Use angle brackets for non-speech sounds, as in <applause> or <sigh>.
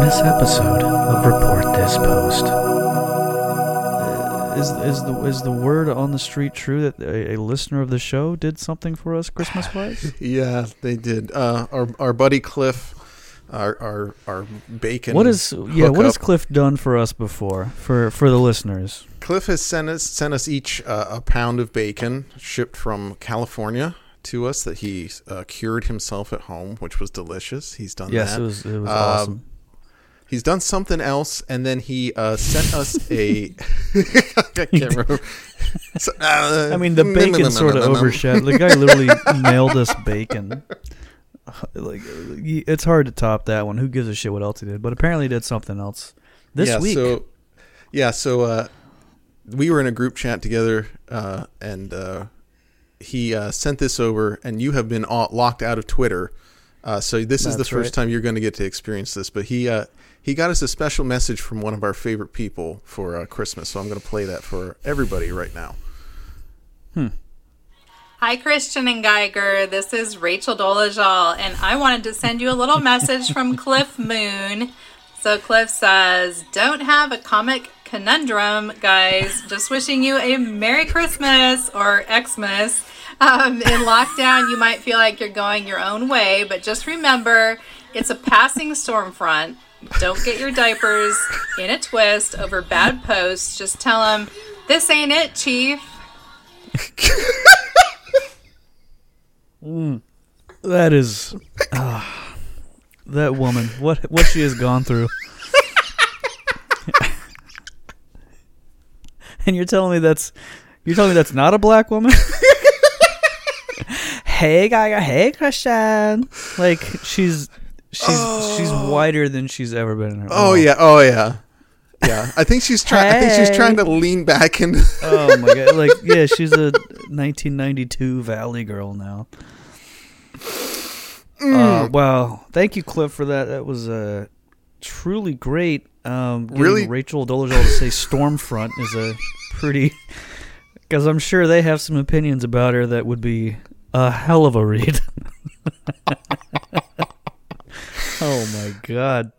this episode of Report This Post. Is is the is the word on the street true that a, a listener of the show did something for us Christmas wise? <laughs> Yeah, they did. Uh, our our buddy Cliff, our our our bacon. what is yeah? What has. Cliff done for us before for for the listeners? Cliff has sent us sent us each uh, a pound of bacon shipped from California to us that he uh, cured himself at home, which was delicious. He's done Yes, that. it was it was Um, awesome. He's done something else, and then he uh, sent us a. <laughs> I can't remember. So, uh, I mean, the bacon sort of overshadowed. The guy literally <laughs> mailed us bacon. <laughs> Like it's hard to top that one. Who gives a shit what else he did? But apparently, he did something else this yeah, week. So, yeah, so uh, we were in a group chat together, uh, and uh, he uh, sent this over, and you have been all, locked out of Twitter. Uh, so this is the first right. time you're going to get to experience this. But he uh, he got us a special message from one of our favorite people for uh, Christmas. So I'm going to play that for everybody right now. Hi, Christian and Geiger. This is Rachel Dolezal, and I wanted to send you a little message from Cliff Moon. So, Cliff says, Don't have a comic conundrum, guys. Just wishing you a Merry Christmas or Xmas. Um, in lockdown, you might feel like you're going your own way, but just remember it's a passing storm front. Don't get your diapers in a twist over bad posts. Just tell them, This ain't it, Chief. <laughs> That is ah, that woman. What what she has gone through. <laughs> and you're telling me that's you're telling me that's not a black woman? <laughs> hey Gaga, hey Christian. Like she's she's she's oh. whiter than she's ever been in her Oh life. yeah, oh yeah, yeah. I think she's trying. I think she's trying to lean back and Oh my god! Like, yeah, she's a <laughs> 1992 Valley girl now. Uh, wow! Thank you, Cliff, for that. That was uh, truly great. Um, Really- Rachel Dolezal to say Stormfront is a pretty <laughs> because I'm sure they have some opinions about her that would be a hell of a read. <laughs> oh my god!